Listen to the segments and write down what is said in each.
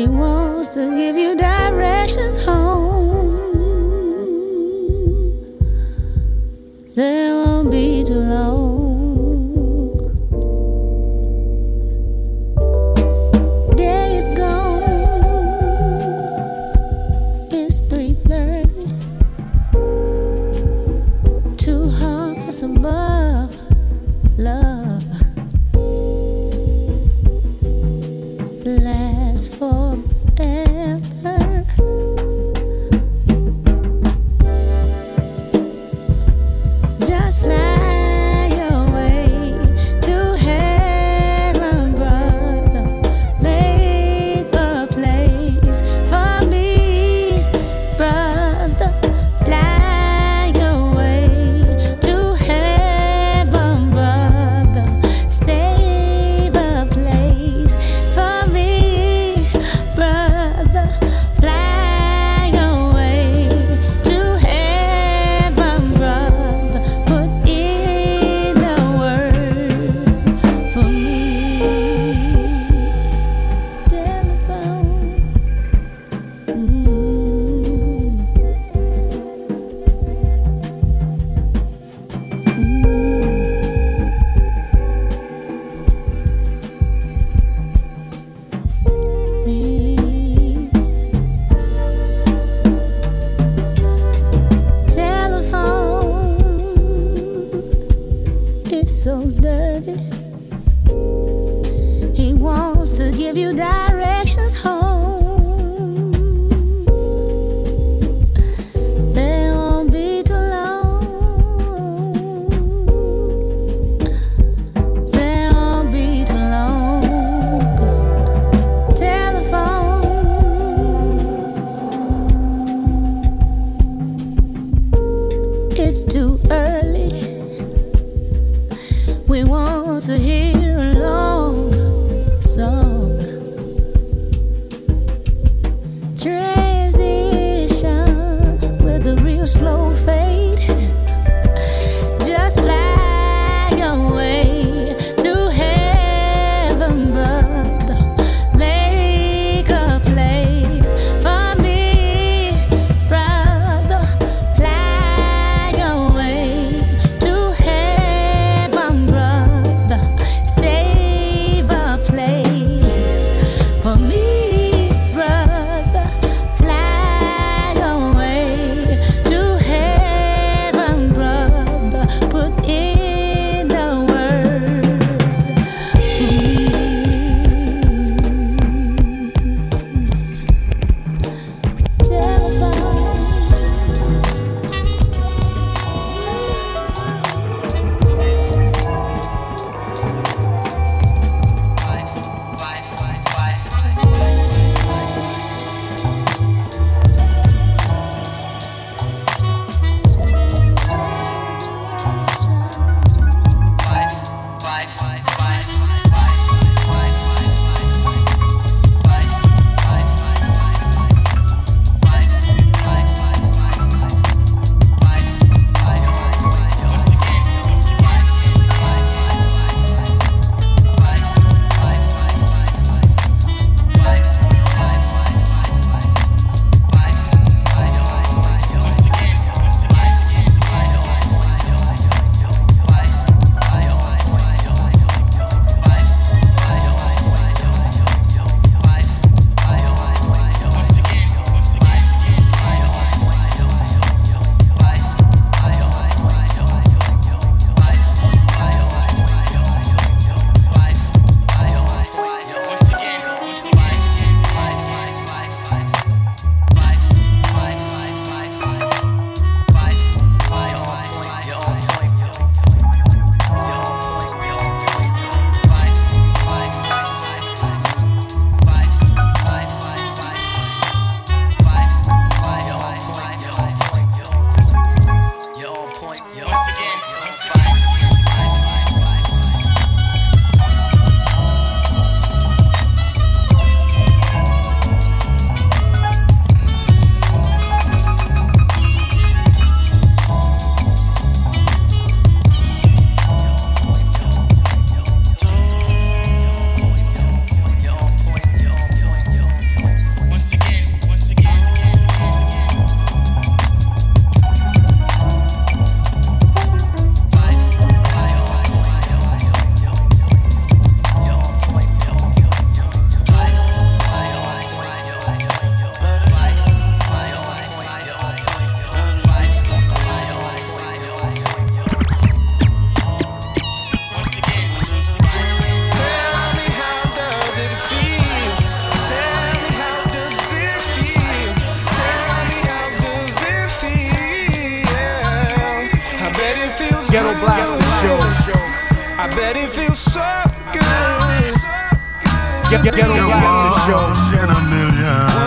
He wants to give you directions home. They won't be too long. Show.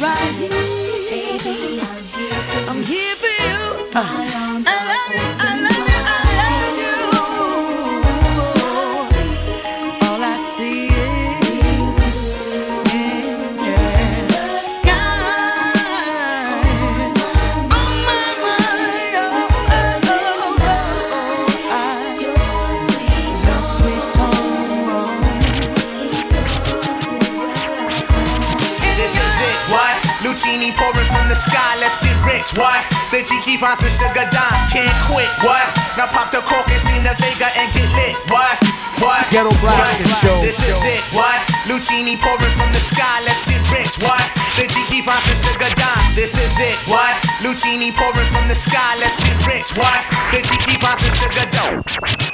right here. Baby, I'm here for. I'm here for What? The Jiki finds and sugar dimes, can't quit. What? Now pop the cork and steam the Vega and get lit. What? What? Ghetto Blasting Show. This is it. What? Luchini pouring from the sky. Let's get rich. What? The Jiki finds and sugar dimes. This is it. What? Luchini pouring from the sky. Let's get rich. What? The Jiki finds and sugar dimes.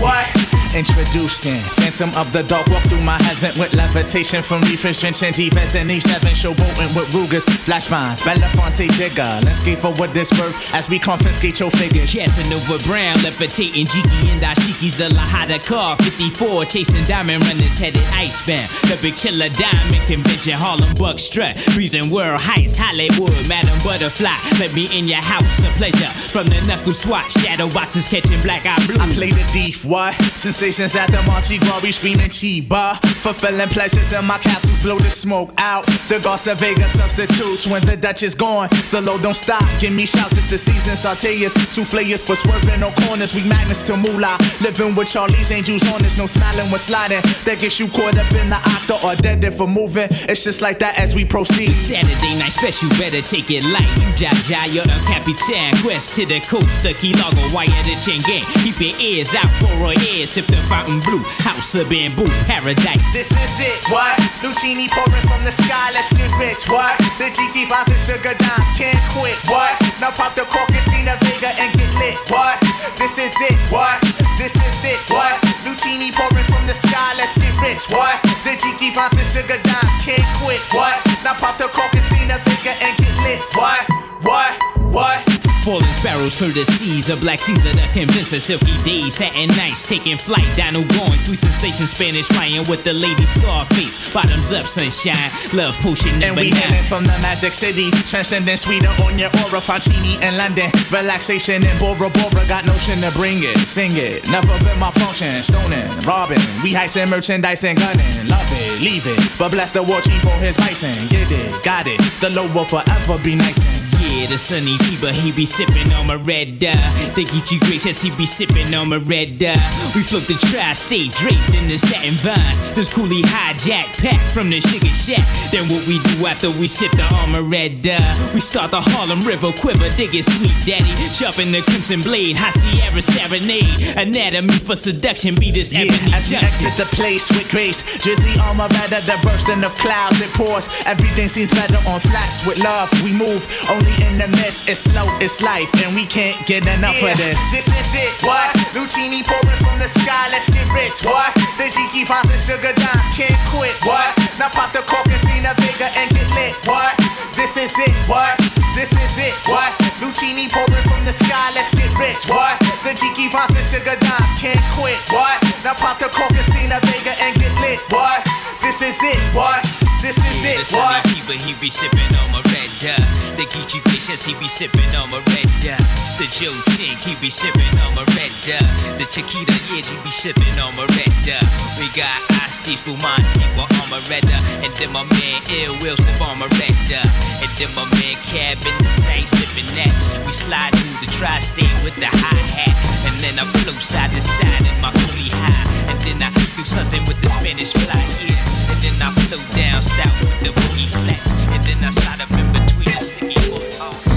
What? Introducing Phantom of the Dark. Walk through my heaven with levitation from reefers, drenching defense and E7. Showboating with Rugers, flash vines, Belafonte Jigger. Let's get for what this worth as we confiscate your figures. Casanova Brown, levitating Jiki and Dashiki's the Lahada car. 54, chasing diamond runners headed Ice icebound. The big chiller diamond convention, Harlem Buck strut. Breezing world heights, Hollywood, Madam Butterfly. Let me in your house, a pleasure. From the knuckle swatch, shadow boxes catching black eye blue. I play the thief, what? Sensations at the Monte Glory, screaming Chiba. Fulfilling pleasures in my castles, blow the smoke out. The Garza Vega substitutes when the Dutch is gone. The load don't stop, give me shouts, it's the season. Sauteas, souffleurs for swerving no corners. We magnets to moolah. Living with Charlie's angels on this, no smiling when sliding. That gets you caught up in the octa or dead if for moving. It's just like that as we proceed. Saturday night special, better take it light. You jaja, you're a capitan. Quest to the coast, the key logo, wire the chain gang. Keep your ears out for a ear, sip the fountain blue. House of bamboo, paradise. This is it, what? Luchini pouring from the sky, let's get rich, what? The Jiki vines and sugar dimes, can't quit, what? Now pop the cork the Vega and get lit, what? This is it, what? This is it, what? Luchini pouring from the sky, let's get rich, what? The Jiki vines and sugar dimes, can't quit, what? Now pop the cork the Vega and get lit, what? What? What? Falling sparrows, through the seas, of Black Caesar that convince us silky days, satin nights, taking flight, dino going, sweet sensation, Spanish flying with the lady Scarface, bottoms up, sunshine, love potion And number we nine. from the magic city, transcending sweeter on your aura, Fancini in London, relaxation in Bora Bora, got notion to bring it, sing it, never been my function, stoning, robbing, we heisting merchandise and gunning, love it, leave it, but bless the war chief for his bison, get it, got it, the low will forever be nice Yeah, the Sonny Cheeba, he be sipping on my red dye. They get you gracious, he be sipping on my red dye. We float the tri-state draped in the satin vines. Just coolly hijack pack from the sugar shack. Then what we do after we sip the armor red dye? We start the Harlem River quiver, dig it sweet daddy. Sharpen the crimson blade, high Sierra serenade. Anatomy for seduction, be this Yeah, ebony as we junction. exit the place with grace, drizzly armor rather the bursting of clouds it pours. Everything seems better on flats with love. We move only in the mist. It's slow, it's life, and we can't get enough of this. This is it. What? Luchini pouring from the sky. Let's get rich. What? The Jiki vines and sugar dimes can't quit. What? Now pop the cork and the Vega and get lit. What? This is it. What? This is it. What? Luchini pouring from the sky. Let's get rich. What? The Jiki vines and sugar dimes can't quit. What? Now pop the cork and the Vega and get lit. What? This is it. What? This is Yeah, it. What? Cheeba, he be sipping on my red dye. The Geechee Gracious, he be sipping on my red dye. The Joe Chink, he be sipping on my red dye. The Chiquita Yid, he be sipping on my red dye. We got Asti Fumanti, on my red. And then my man Ill Will slip on my red dye. And then my man Cab in the same sipping that. We slide through the tri-state with the hi-hat. And then I flow side to side in my coolie high. And then I do something with the Spanish fly, yeah. And then I flow down south with the boogie flats. And then I slide up in between the sticky foot.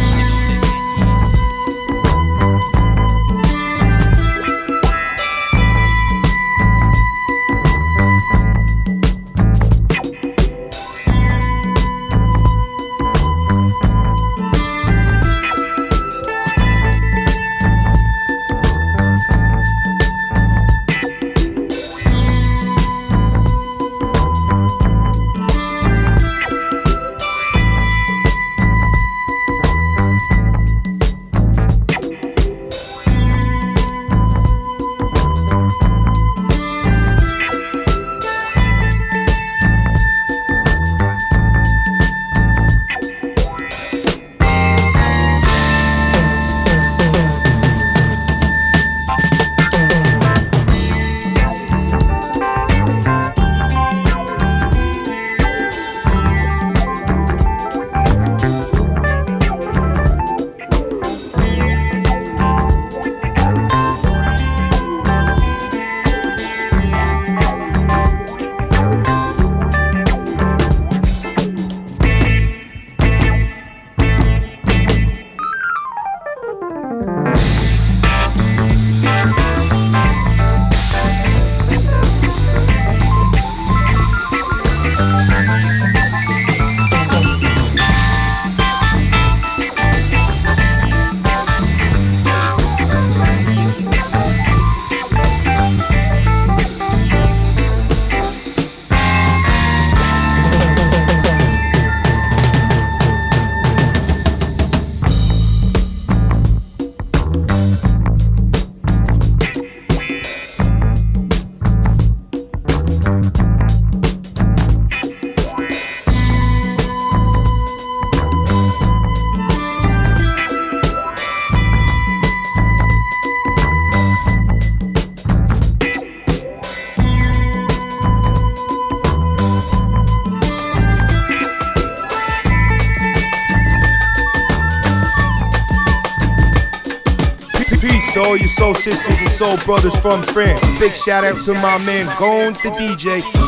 soul brothers from France. Big shout out to my man Gone the DJ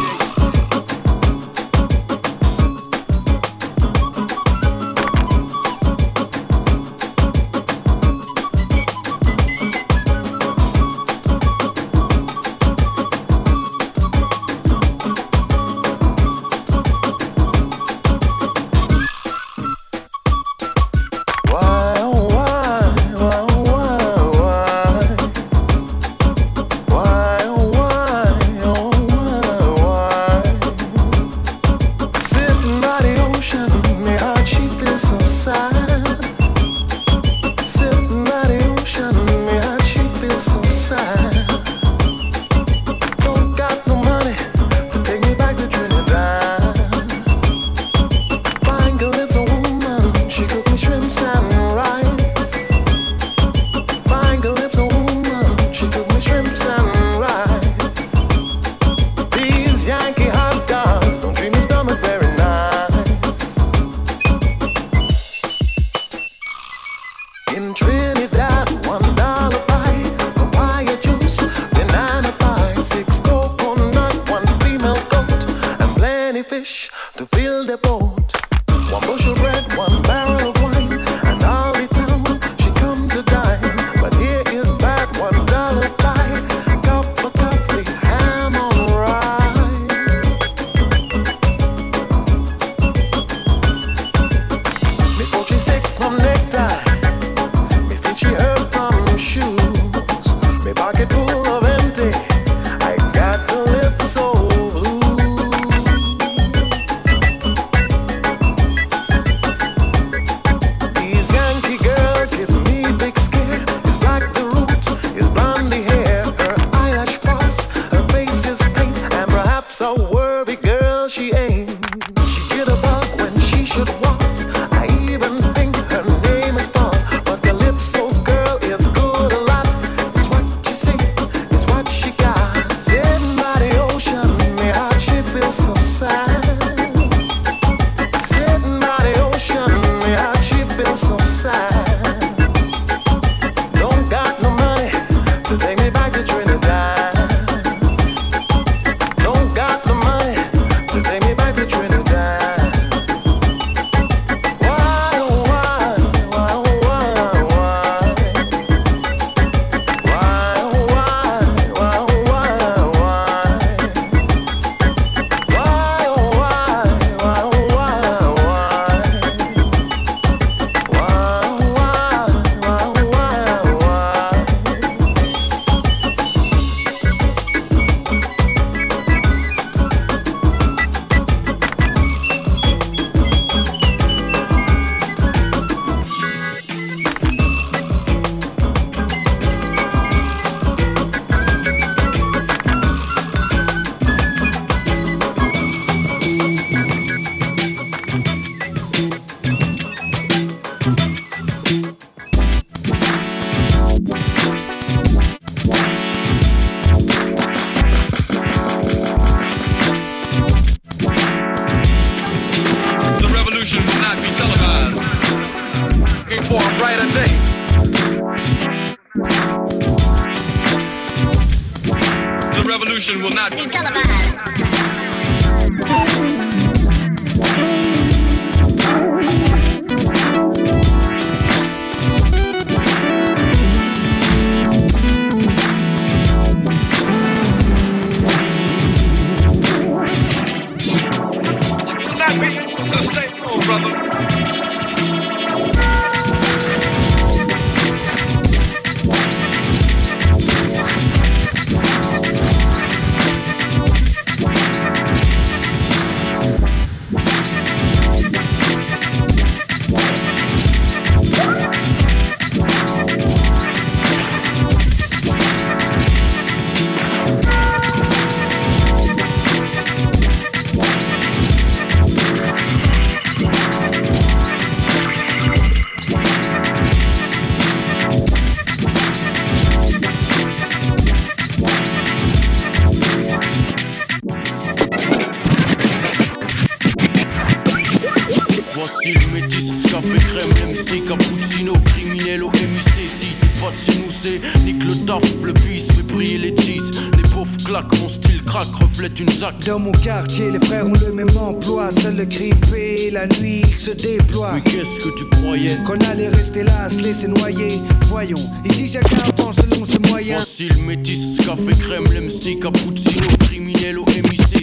Dans mon quartier, les frères ont le même emploi. Seul le paie, la nuit il se déploie. Mais qu'est-ce que tu croyais? Qu'on allait rester là, se laisser noyer. Voyons, ici chacun avance selon ses moyens. Voici le métis, café crème, l'MC, cappuccino, criminel au MIC,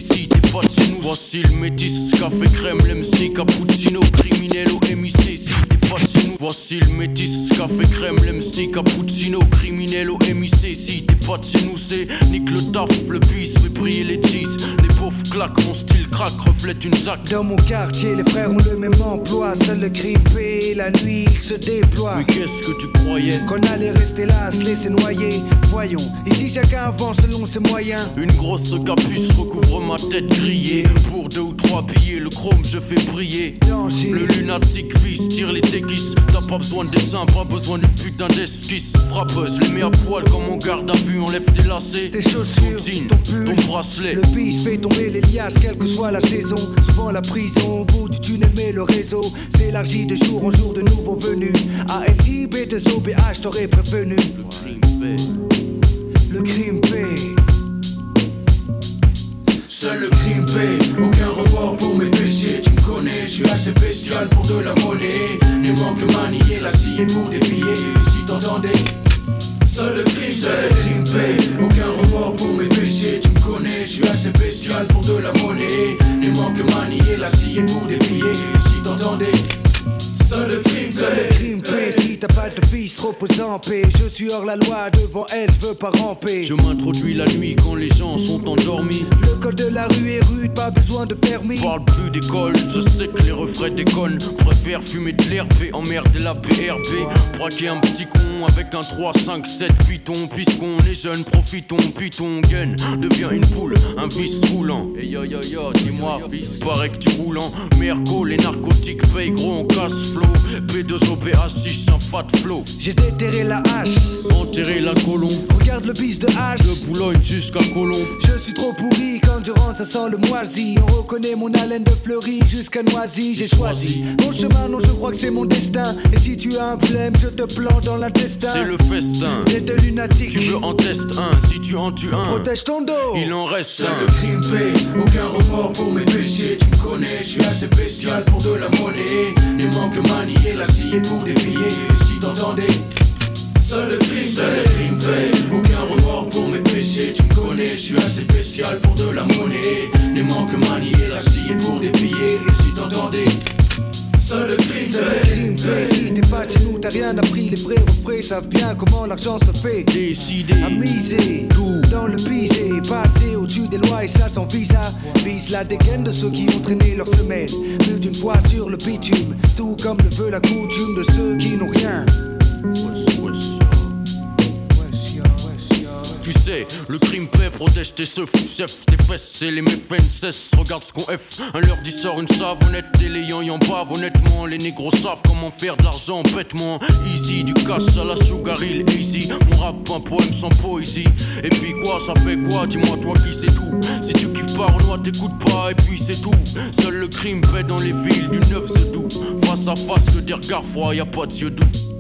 pas de chez nous. Voici le métis, café crème, l'MC, cappuccino, criminel au MIC, si t'es pas de chez nous. Voici le métis, café crème, l'MC, cappuccino, criminel au MIC, si t'es pas de chez nous. C'est nique le taf, le bis, fait briller les cheese. Les pauvres claquent, mon style craque, reflète une zac. Dans mon quartier, les frères ont le même emploi. Seul le paie, la nuit il se déploie. Mais qu'est-ce que tu croyais? Qu'on allait rester là, se laisser noyer. Voyons, ici chacun avance selon ses moyens. Une grosse capuce recouvre ma tête grillée. Pour deux ou trois billets, le chrome je fais briller. Le lunatique fils tire les déguises. T'as pas besoin de dessin, pas besoin d'une putain d'esquisse. Frappeuse, les mets à poil comme on garde à vue, enlève tes lacets. Tes chaussures, ton jean, ton pull, ton bracelet. Le bis fait tomber les liasses, quelle que soit la saison. Souvent la prison, au bout du tunnel, mais le réseau s'élargit de jour en jour de nouveaux venus. ALIB, 2 OBH, t'aurais prévenu. Le crime. Seul le crime paie, aucun remords pour mes péchés. Tu me connais, je suis assez bestial pour de la monnaie. Ne manque manier la scie pour des billets. Si t'entendais, seul le crime, seul aucun remords pour mes péchés. Tu me connais, je suis assez bestial pour de la monnaie. Ne manque manier la scie pour des billets. Si t'entendais, de fils, repose en paix. Je suis hors la loi, devant elle, je veux pas ramper. Je m'introduis la nuit quand les gens sont endormis. Le code de la rue est rude, pas besoin de permis. Parle plus d'école, je sais que les refrains déconnent. Préfère fumer de l'herbe et emmerder la BRB. Braquer un petit con avec un 3, 5, 7 python. Puisqu'on est jeune, profitons, puis ton gun devient une poule, un vice roulant. Et yo yo yo, dis-moi, fils, paraît que tu roules en Merco, les narcotiques payent gros, on casse flow. P2OPA6, un fat J'ai déterré la hache, Enterrer la colombe, regarde le bis de hache. de Boulogne jusqu'à Colombe. Je suis trop pourri, quand je rentre ça sent le moisi On reconnaît mon haleine de fleurie jusqu'à Noisy J'ai choisi mon chemin, non je crois que c'est mon destin Et si tu as un problème, je te plante dans l'intestin C'est le festin. T'es de lunatique Tu veux en test un, si tu en tues un, Protège ton dos il en reste un. le crime aucun remords pour mes péchés. Tu me connais, je suis assez bestial pour de la monnaie. Ne manque manier la scie pour des billets. Si t'entendais, seul le crime, seul le crime paie, aucun remords pour mes péchés. Tu me connais, je suis assez bestial pour de la monnaie. Ne manque manier la scie pour des billets. Si t'entendais, seul le crime, Seul seul le crime paie, si t'es pas chez nous, t'as rien appris. Les vrais refrains savent bien comment l'argent se fait. Décidé, À miser, tout. dans le pisé. Passer au-dessus des lois et ça sans visa. Vise la dégaine de ceux qui ont traîné leur semaine. Plus d'une fois sur le bitume. Tout comme le veut la coutume de ceux qui n'ont rien Le crime paie, protège tes seufs, chef, tes fesses et les méfaits ne cessent. Regarde ce qu'on F, un leur dit sort une savonnette, et les y en bave. Honnêtement, les négros savent comment faire de l'argent bêtement. Easy, du cash à la sugar easy. Mon rap, un poème sans poésie. Et puis quoi, ça fait quoi? Dis-moi, toi qui sais tout. Si tu kiffes pas, Renoir, t'écoutes pas, et puis c'est tout. Seul le crime paie dans les villes du 9 c'est tout. Face à face, que des regards froids, y a pas de yeux doux.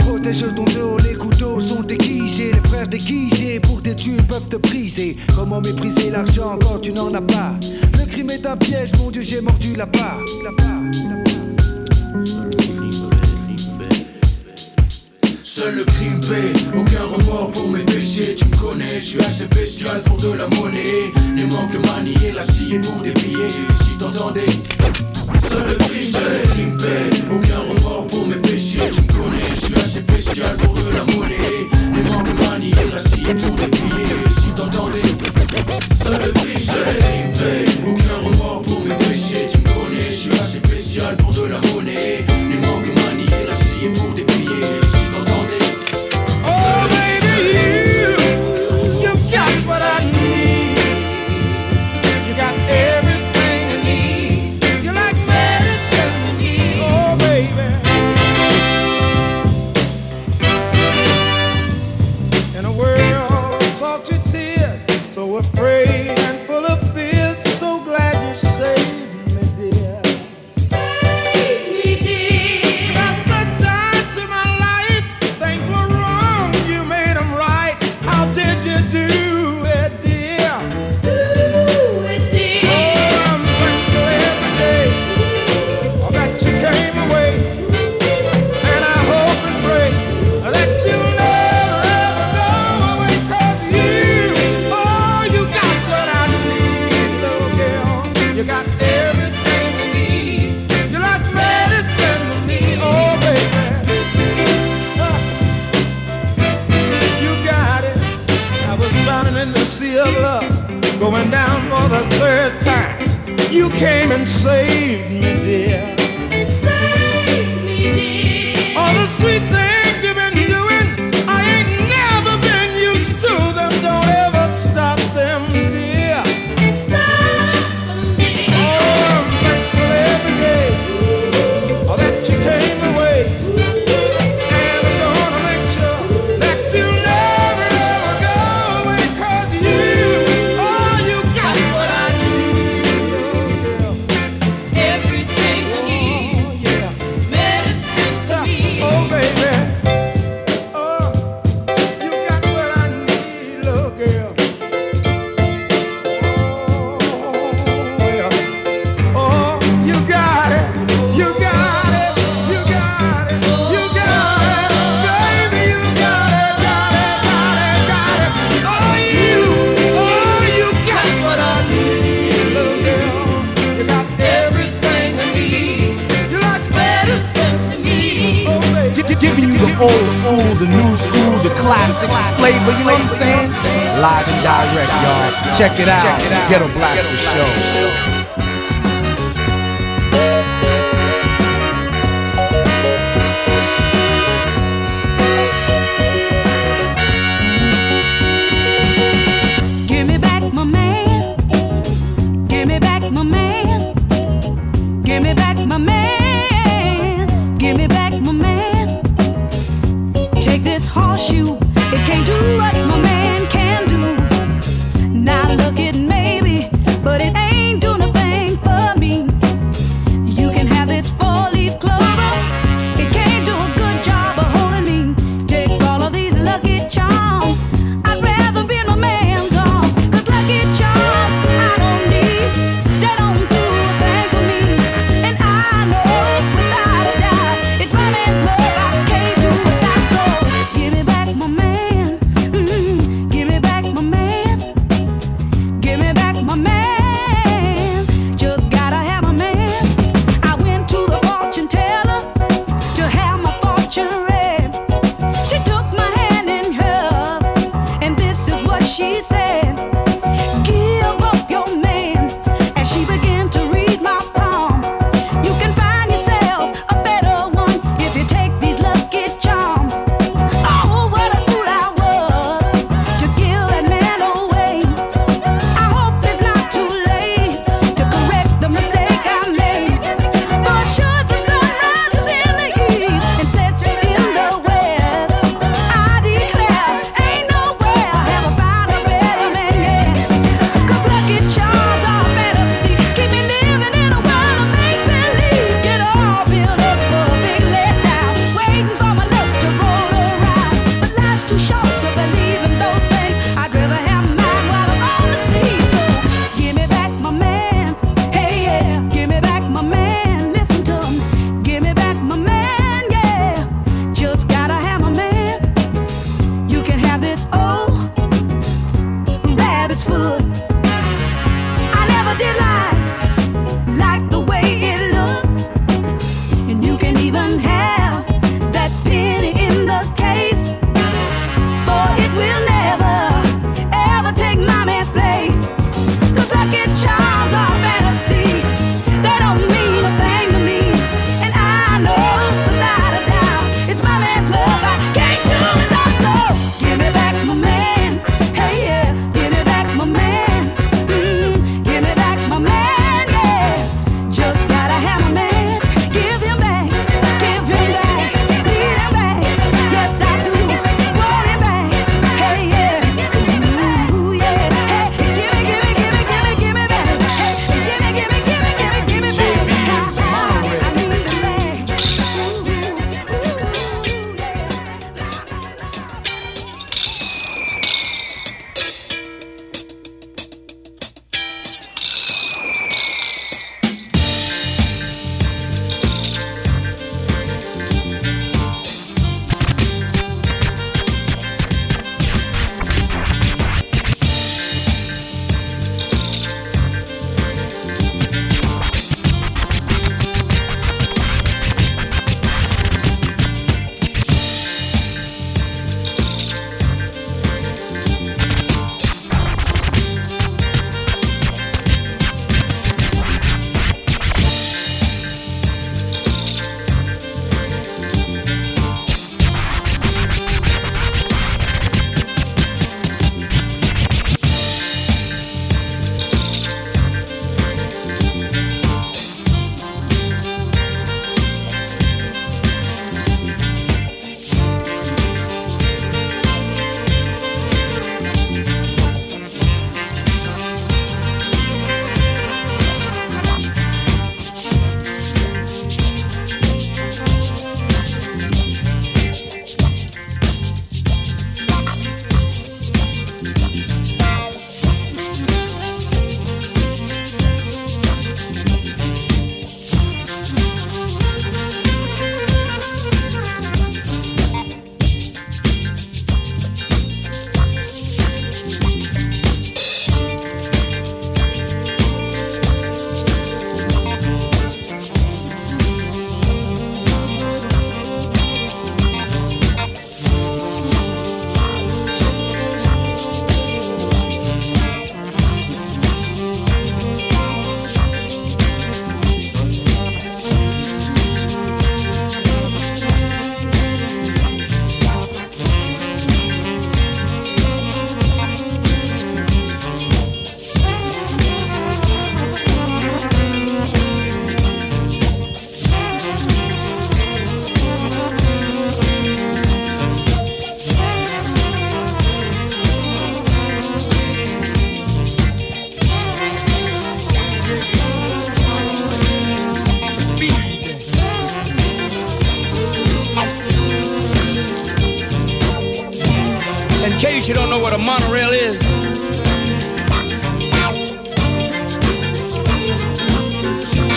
Protège ton dos, les couteaux sont aiguisés Les frères déguisés pour tes thunes peuvent te briser Comment mépriser l'argent quand tu n'en as pas? Le crime est un piège, mon dieu j'ai mordu la part Seul le crime paie, aucun remords pour mes péchés. Tu me connais, je suis assez bestial pour de la monnaie. Ne manque manier la scie pour des billets. Si t'entendais, seul le crime, paie, aucun remords mes péchés. Tu me connais, je suis assez bestial pour de la monnaie. Ne manque manier la scie pour des billets. Si t'entendais, seul le seul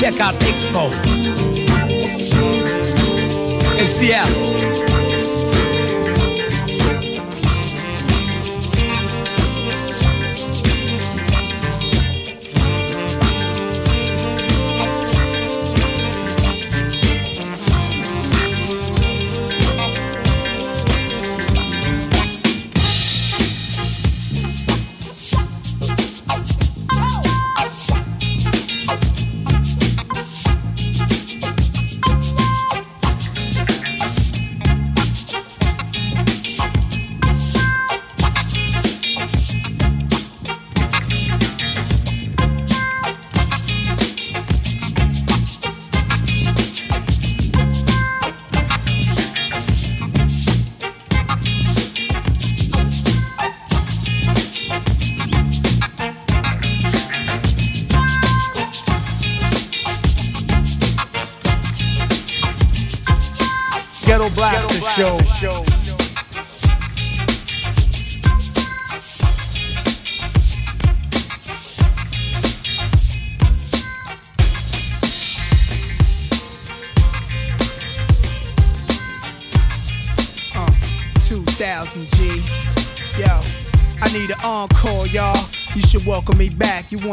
Check out Expo in Seattle.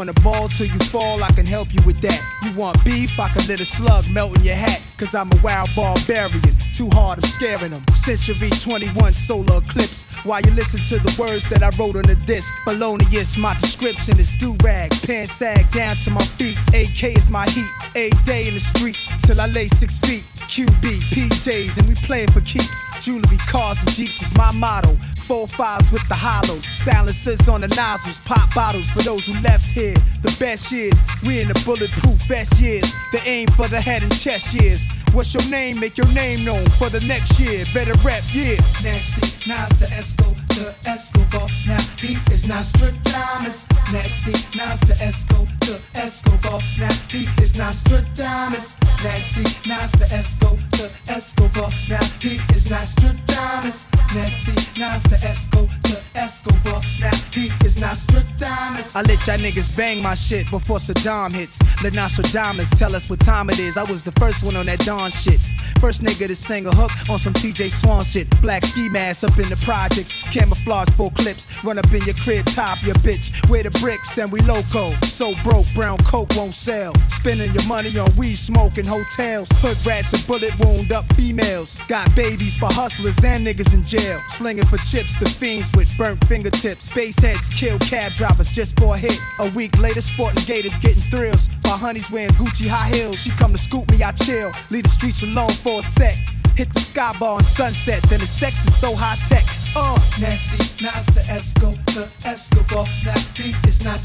Back. You want a ball till you fall, I can help you with that. You want beef, I can let a slug melt in your hat. Cause I'm a wild barbarian. Too hard, I'm scaring them. Century 21 solar eclipse. While you listen to the words that I wrote on the disc. Felonious, my description is do rag. Pants sag down to my feet. AK is my heat. A day in the street till I lay six feet. QB, PJs, and we playing for keeps. Jewelry, cars, and jeeps is my motto. Four fives with the hollows, silencers on the nozzles, pop bottles for those who left here. The best years, we in the bulletproof vest years. The aim for the head and chest years. What's your name? Make your name known for the next year. Better rap, yeah. Nasty, Nas the Esco, the Escobar. Now he is Nastradamus. Nasty, Nas the Esco, the Escobar. Now he is Nastradamus. Nasty, Nas the Esco, the Escobar. Now he is Nastradamus. Nasty, Nas the Esco, the Escobar. Now he is Nastradamus. I let y'all niggas bang my shit before Saddam hits. Let Nostradamus tell us what time it is. I was the first one on that Dawn shit. First nigga to sing a hook on some TJ Swan shit. Black ski mask up in the projects. Camouflage full clips. Run up in your crib, top your bitch. Where the bricks and we loco. So broke, brown coke won't sell. Spending your money on weed smoking hotels. Hood rats and bullet wound up females. Got babies for hustlers and niggas in jail. Slinging for chips, the fiends with burnt fingertips. Space heads kill cab drivers just for a hit. A week later, sporting gators getting thrills. My honey's wearing Gucci high heels. She come to scoop me, I chill. Leave the streets alone for a sec. Hit the sky bar on sunset, then the sex is so high tech. Uh, Nasty, Nas the Esco, the Escobar. Now he is not.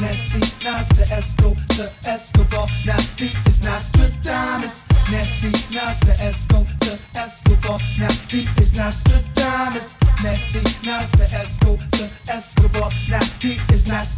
Nasty, Nas Esco, the Escobar. Now he is not. Nasty, Nas Esco, the Escobar. Now he is not. Nasty, Nas Esco, the Escobar. Now he is not.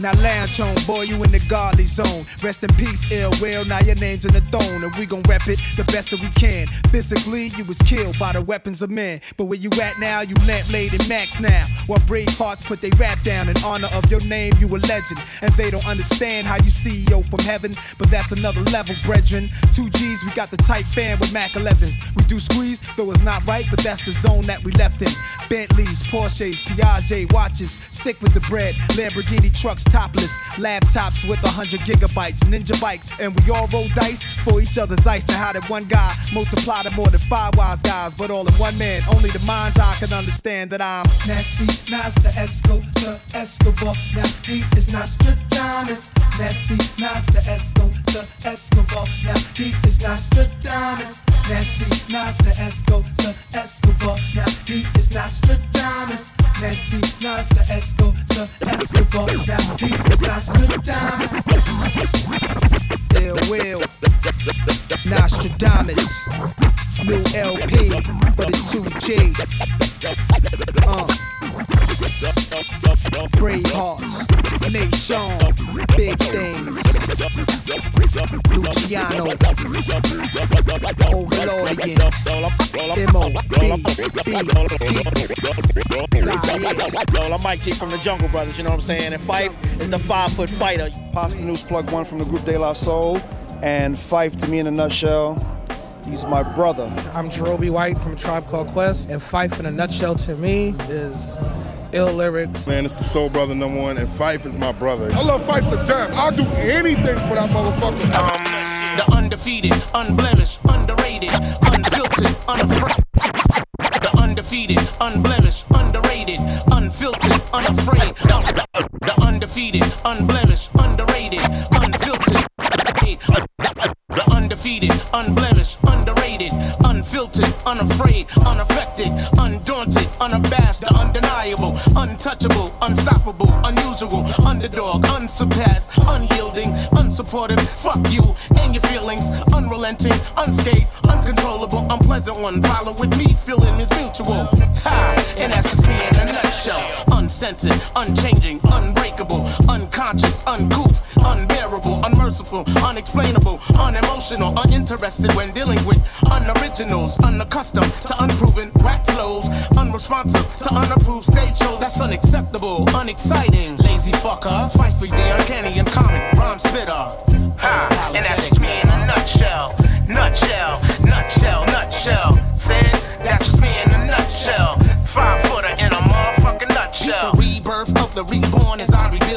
Now lounge on, boy, you in the godly zone. Rest in peace, ill will. Now your name's in the throne, and we gon' rep it the best we can. Physically, you was killed by the weapons of men, but where you at now, you lamp laid in max now. While brave hearts put they rap down in honor of your name, you a legend, and they don't understand how you CEO from heaven, but that's another level, brethren. Two G's, we got the tight fan with Mac 11s. We do squeeze, though it's not right, but that's the zone that we left in. Bentleys, Porsches, Piaget watches, sick with the bread. Lamborghini trucks topless, laptops with 100 gigabytes, ninja bikes, and we all roll dice for each other's ice. Now how did one guy multiply to more than five wise guys, but all in one man? Only the mind's eye can understand that I'm Nasty, Nas the Esco, the Escobar. Now he is Nastradamus. Nasty, Nas the Esco, the Escobar. Now he is Nastradamus. Nasty, Nas the Esco, the Escobar. Now he is Nastradamus. Nasty, Nas the Esco, the Escobar. Now he is Nastradamus. Ill Will, Nostradamus, new LP for the 2G. Uh. Brave hearts, nation, big things. Luciano, Overlord again. Yo, I'm Mike G from the Jungle Brothers, you know what I'm saying? And Phife is the five foot fighter. Posdnuos Plug One from the group De La Soul. And Phife, to me in a nutshell, he's my brother. I'm Jarobi White from Tribe Called Quest, and Phife in a nutshell to me is ill lyrics. Man, it's the Soul Brother number one, and Phife is my brother. I love Phife to death. I'll do anything for that motherfucker. Um, the undefeated, unblemished, underrated, unfiltered, unafraid. The undefeated, unblemished, underrated, unfiltered, unafraid. The, the undefeated, unblemished, underrated, unfiltered. Undefeated, unblemished, underrated, unfiltered, unafraid, unaffected, undaunted, unabashed, undeniable, untouchable, unstoppable, unusual, underdog, unsurpassed, unyielding, unsupportive. Fuck you and your feelings, unrelenting, unscathed, uncontrollable, unpleasant one. Follow with me, feeling is mutual. Ha! And that's just me in a nutshell. Uncensored, unchanging, unbreakable, unconscious, uncouth, unbearable, unmerciful, unexplainable, unemotional, uninterested when dealing with unoriginals, unaccustomed to unproven rap flows, unresponsive to unapproved stage shows. That's unacceptable, unexciting. Lazy fucker, fight for the uncanny and common rhyme spitter. Ha! And that's just me in a nutshell. Nutshell, nutshell, nutshell. Say that's just me in a nutshell. Five footer in a motherfucking nutshell. The rebirth of the reborn as I rebuild,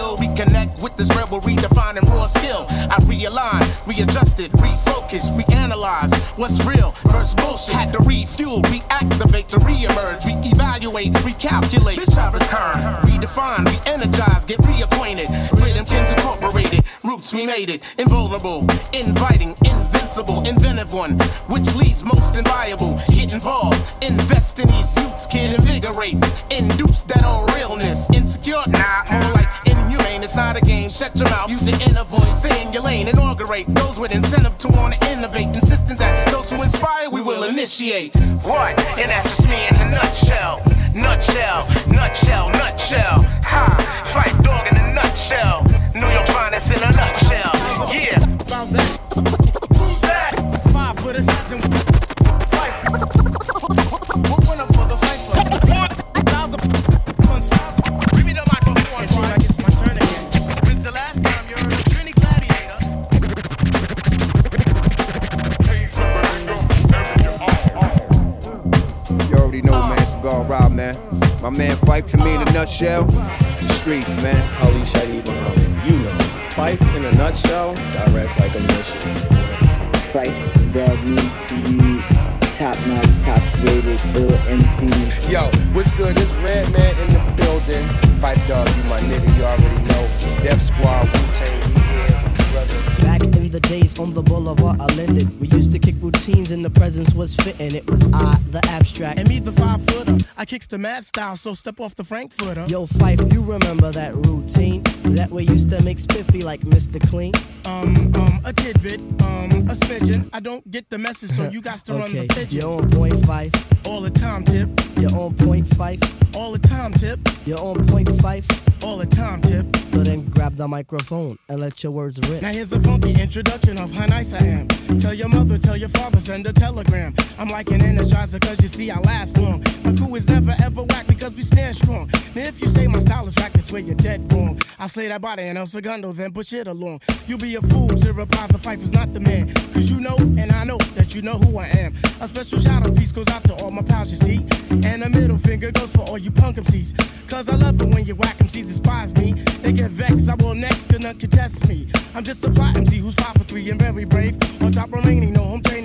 this rebel, redefining raw skill. I realign, readjusted, refocus, reanalyze what's real versus bullshit. Had to refuel, reactivate to reemerge, reevaluate, recalculate. Bitch, I return, redefine, re-energize, get reacquainted. Rhythm kins incorporated, roots we made it, invulnerable, inviting, invincible, inventive one, which leads most inviolable. Get involved, invest in these youths, kid, invigorate, induce that old realness. Insecure, nah, more like inhumane. It's not a game. Shut your mouth, use your inner voice, stay in your lane, inaugurate those with incentive to want to innovate, insisting that those who inspire we will initiate. What? And that's just me in a nutshell. Nutshell, nutshell, nutshell. Ha! Fight dog in a nutshell. New York finest in a nutshell. Yeah. About that. Who's that? Five for the season. My man Phife to me in a nutshell. The streets, man. Ali Shaheed Muhammad. You know, Phife in a nutshell, direct like a mission. Phife, dog needs to be top notch, top rated, ill MC. Yo, what's good? This Redman in the building. Phife Dawg, you my nigga, you already know. Def Squad, Wu Tang, we here, brother. Back in the days on the boulevard, I landed, We used to kick routines and the presence was fitting. It was I, the abstract. And me, the five footer. I kicks the mad style, so step off the Frankfurter. Yo, Phife, you remember that routine? That we used to make spiffy like Mr. Clean? Um, um, a tidbit, um, a smidgen. I don't get the message, so you got to run the pigeon. you're on point Phife. All the time, tip. You're on point Phife. All the time, tip. You're on point Phife. All the time, tip. So then grab the microphone and let your words rip. Now here's a funky introduction of how nice I am. Tell your mother, tell your father, send a telegram. I'm like an energizer cause you see I last long. My crew is never ever whack because we stand strong. Now if you say my style is whack, that's where you're dead wrong. I slay that body in El Segundo, then push it along. You'll be a fool to reply the fight is not the man. Cause you know, and I know that you know who I am. A special shout out piece goes out to all my pals, you see. And a middle finger goes for all you punk MCs. Cause I love it when you whack MCs despise me. They get vexed, I will next, gonna contest me. I'm just a fly MC who's five for three and very brave. On top remaining, no home training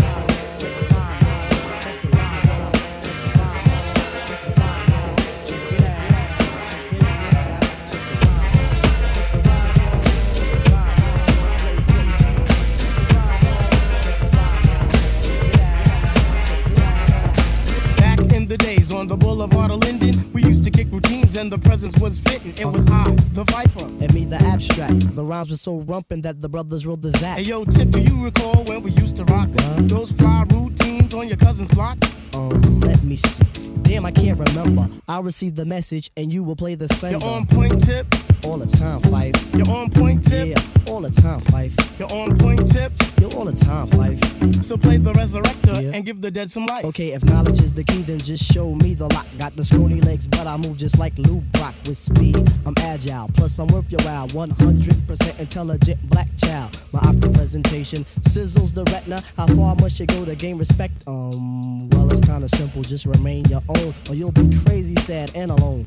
rhymes were so rumpin' that the brothers rolled the zap. Hey yo, Tip, do you recall when we used to rock those fly routines on your cousin's block? Um, let me see. Damn, I can't remember. I received the message and you will play the sender. You're on point, Tip. All the time, Phife. You're on point, Tip. Yeah, all the time, Phife. You're on point, Tip. You're all the time, Phife. So play the resurrector and give the dead some life. Okay, if knowledge is the key, then just show me the lock. Got the scrawny legs, but I move just like Lou Brock with speed. I'm agile, plus I'm worth your while. 100% intelligent black child. My optic presentation sizzles the retina. How far must you go to gain respect? Um, well, it's kinda simple. Just remain your own, or you'll be crazy, sad, and alone.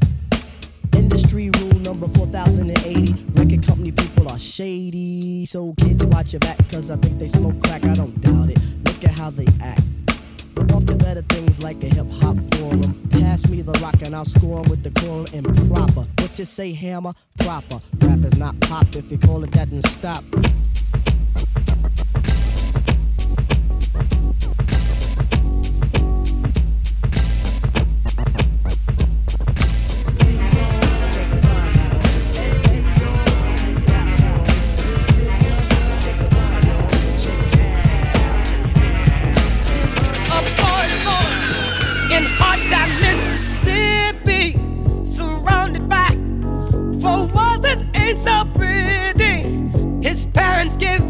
Industry rule number 4080. Record company people are shady. So kids watch your back, cause I think they smoke crack. I don't doubt it. Look at how they act. Off to better things like a hip hop forum. Pass me the rock and I'll score with the coral and proper. What you say, hammer? Proper. Rap is not pop. If you call it that, and stop. Ain't so pretty. His parents give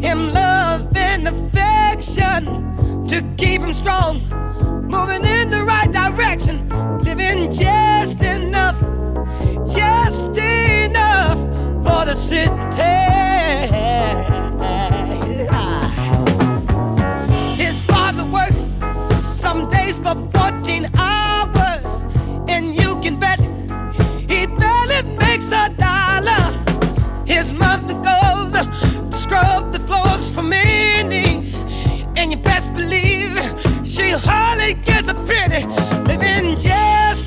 him love and affection to keep him strong, moving in the right direction, living just enough, just enough for the city. Hardly gets a penny, living just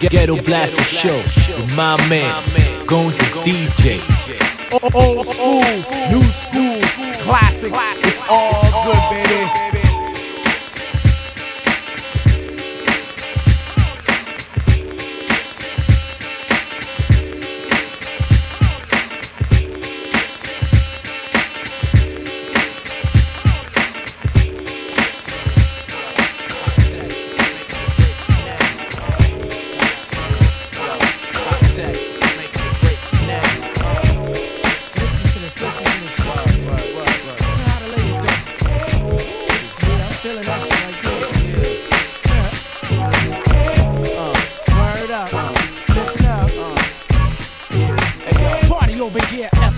Ghetto Blaster Show with my man, Gones the DJ. Old school, new school, classics. It's all good, baby.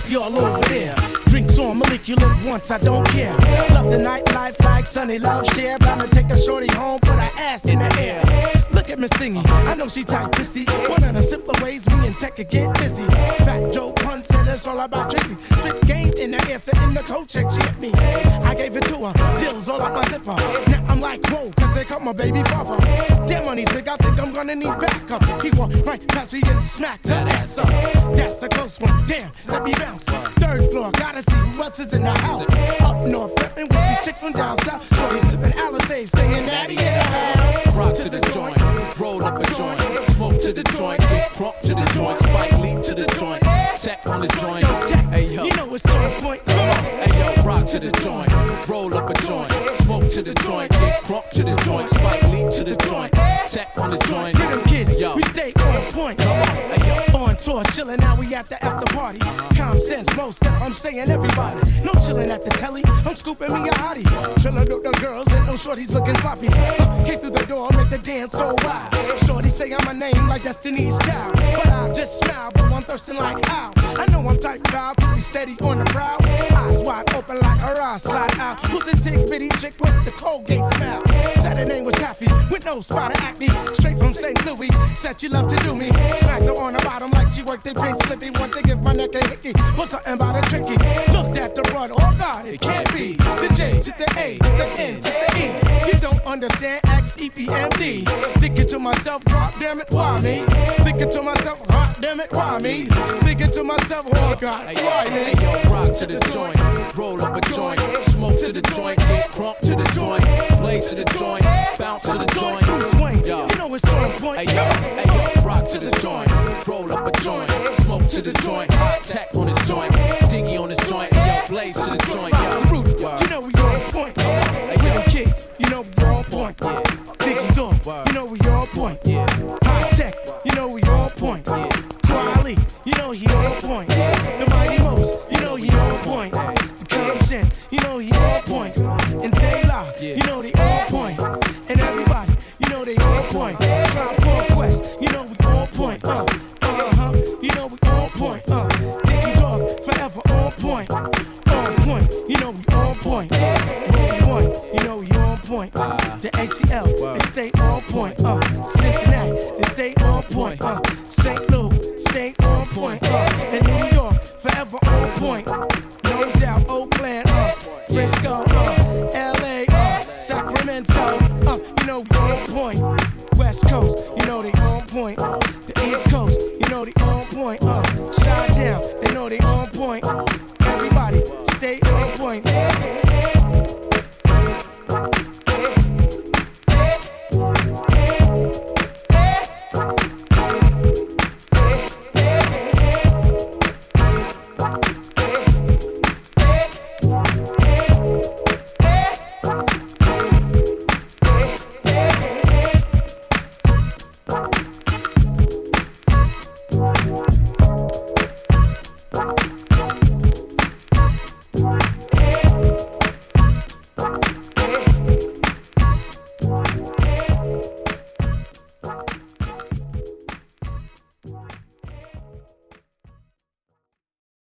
Y'all over there. Drinks on live once, I don't care. Love the nightlife like Sunny Love Share. Bound to take a shorty home, put her ass in the air. Look at Miss Thingy, I know she tight pussy. One of the simpler ways me and Tech could get busy. Fat Joe Pun said it's all about Tracy. Spit game in the set in the coat check, she hit me. I gave it to her, deals all out my zipper. Now I'm like, whoa, cause they call my baby father. Damn on these I think I'm gonna need backup. He walked right past me and smacked her ass up. That's a close one, damn, let me bounce. Third floor, gotta see who else is in the house. Up north, flipping with these chicks from down south. So he's sipping Alizé, saying daddy in the house. Rock to the joint, roll up a joint, smoke to the joint, get crunk to the joint, spike leap to the joint, tech on the joint. Hey yo, you know it's on point. Come on, hey yo, rock to the joint, roll up a joint, smoke to the joint, get crunk to the joint, spike leap to the joint, tech on the joint. Get them kids, Yo, we stay on point. Come on, hey yo. On tour, chillin', now we at the after party. Common sense, most I'm saying everybody. No chillin' at the telly, I'm scooping me a hottie. Chillin' with the girls and no shorties looking sloppy. Huh, Came through the door, make the dance go wild. Shorty say I'm a name like Destiny's Child. But I just smile, but I'm thirsting like how. I know I'm type proud to be steady on the prowl. Eyes wide open like a raw slide out. Who's the tick bitty chick with the Colgate smile? Name was Taffy with no spot of acne. Straight from St. Louis, said she loved to do me. Smacked her on the bottom like she worked at Pink Slippy. Want to give my neck a hickey, but something about a tricky. Looked at the run, oh God, it can't be. The J to the A to the N to the E. You don't understand, X, E, P, M, D. Thinking to myself, God damn it, why me? Thinking to myself, God damn it, why me? Thinking to myself, oh God, why me? hey yo, rock to the joint, roll up a joint, smoke to the joint, get crunk to the joint, blaze to the joint, bounce to the joint. Swing, Yo, you know it's on point. hey yo, the joint,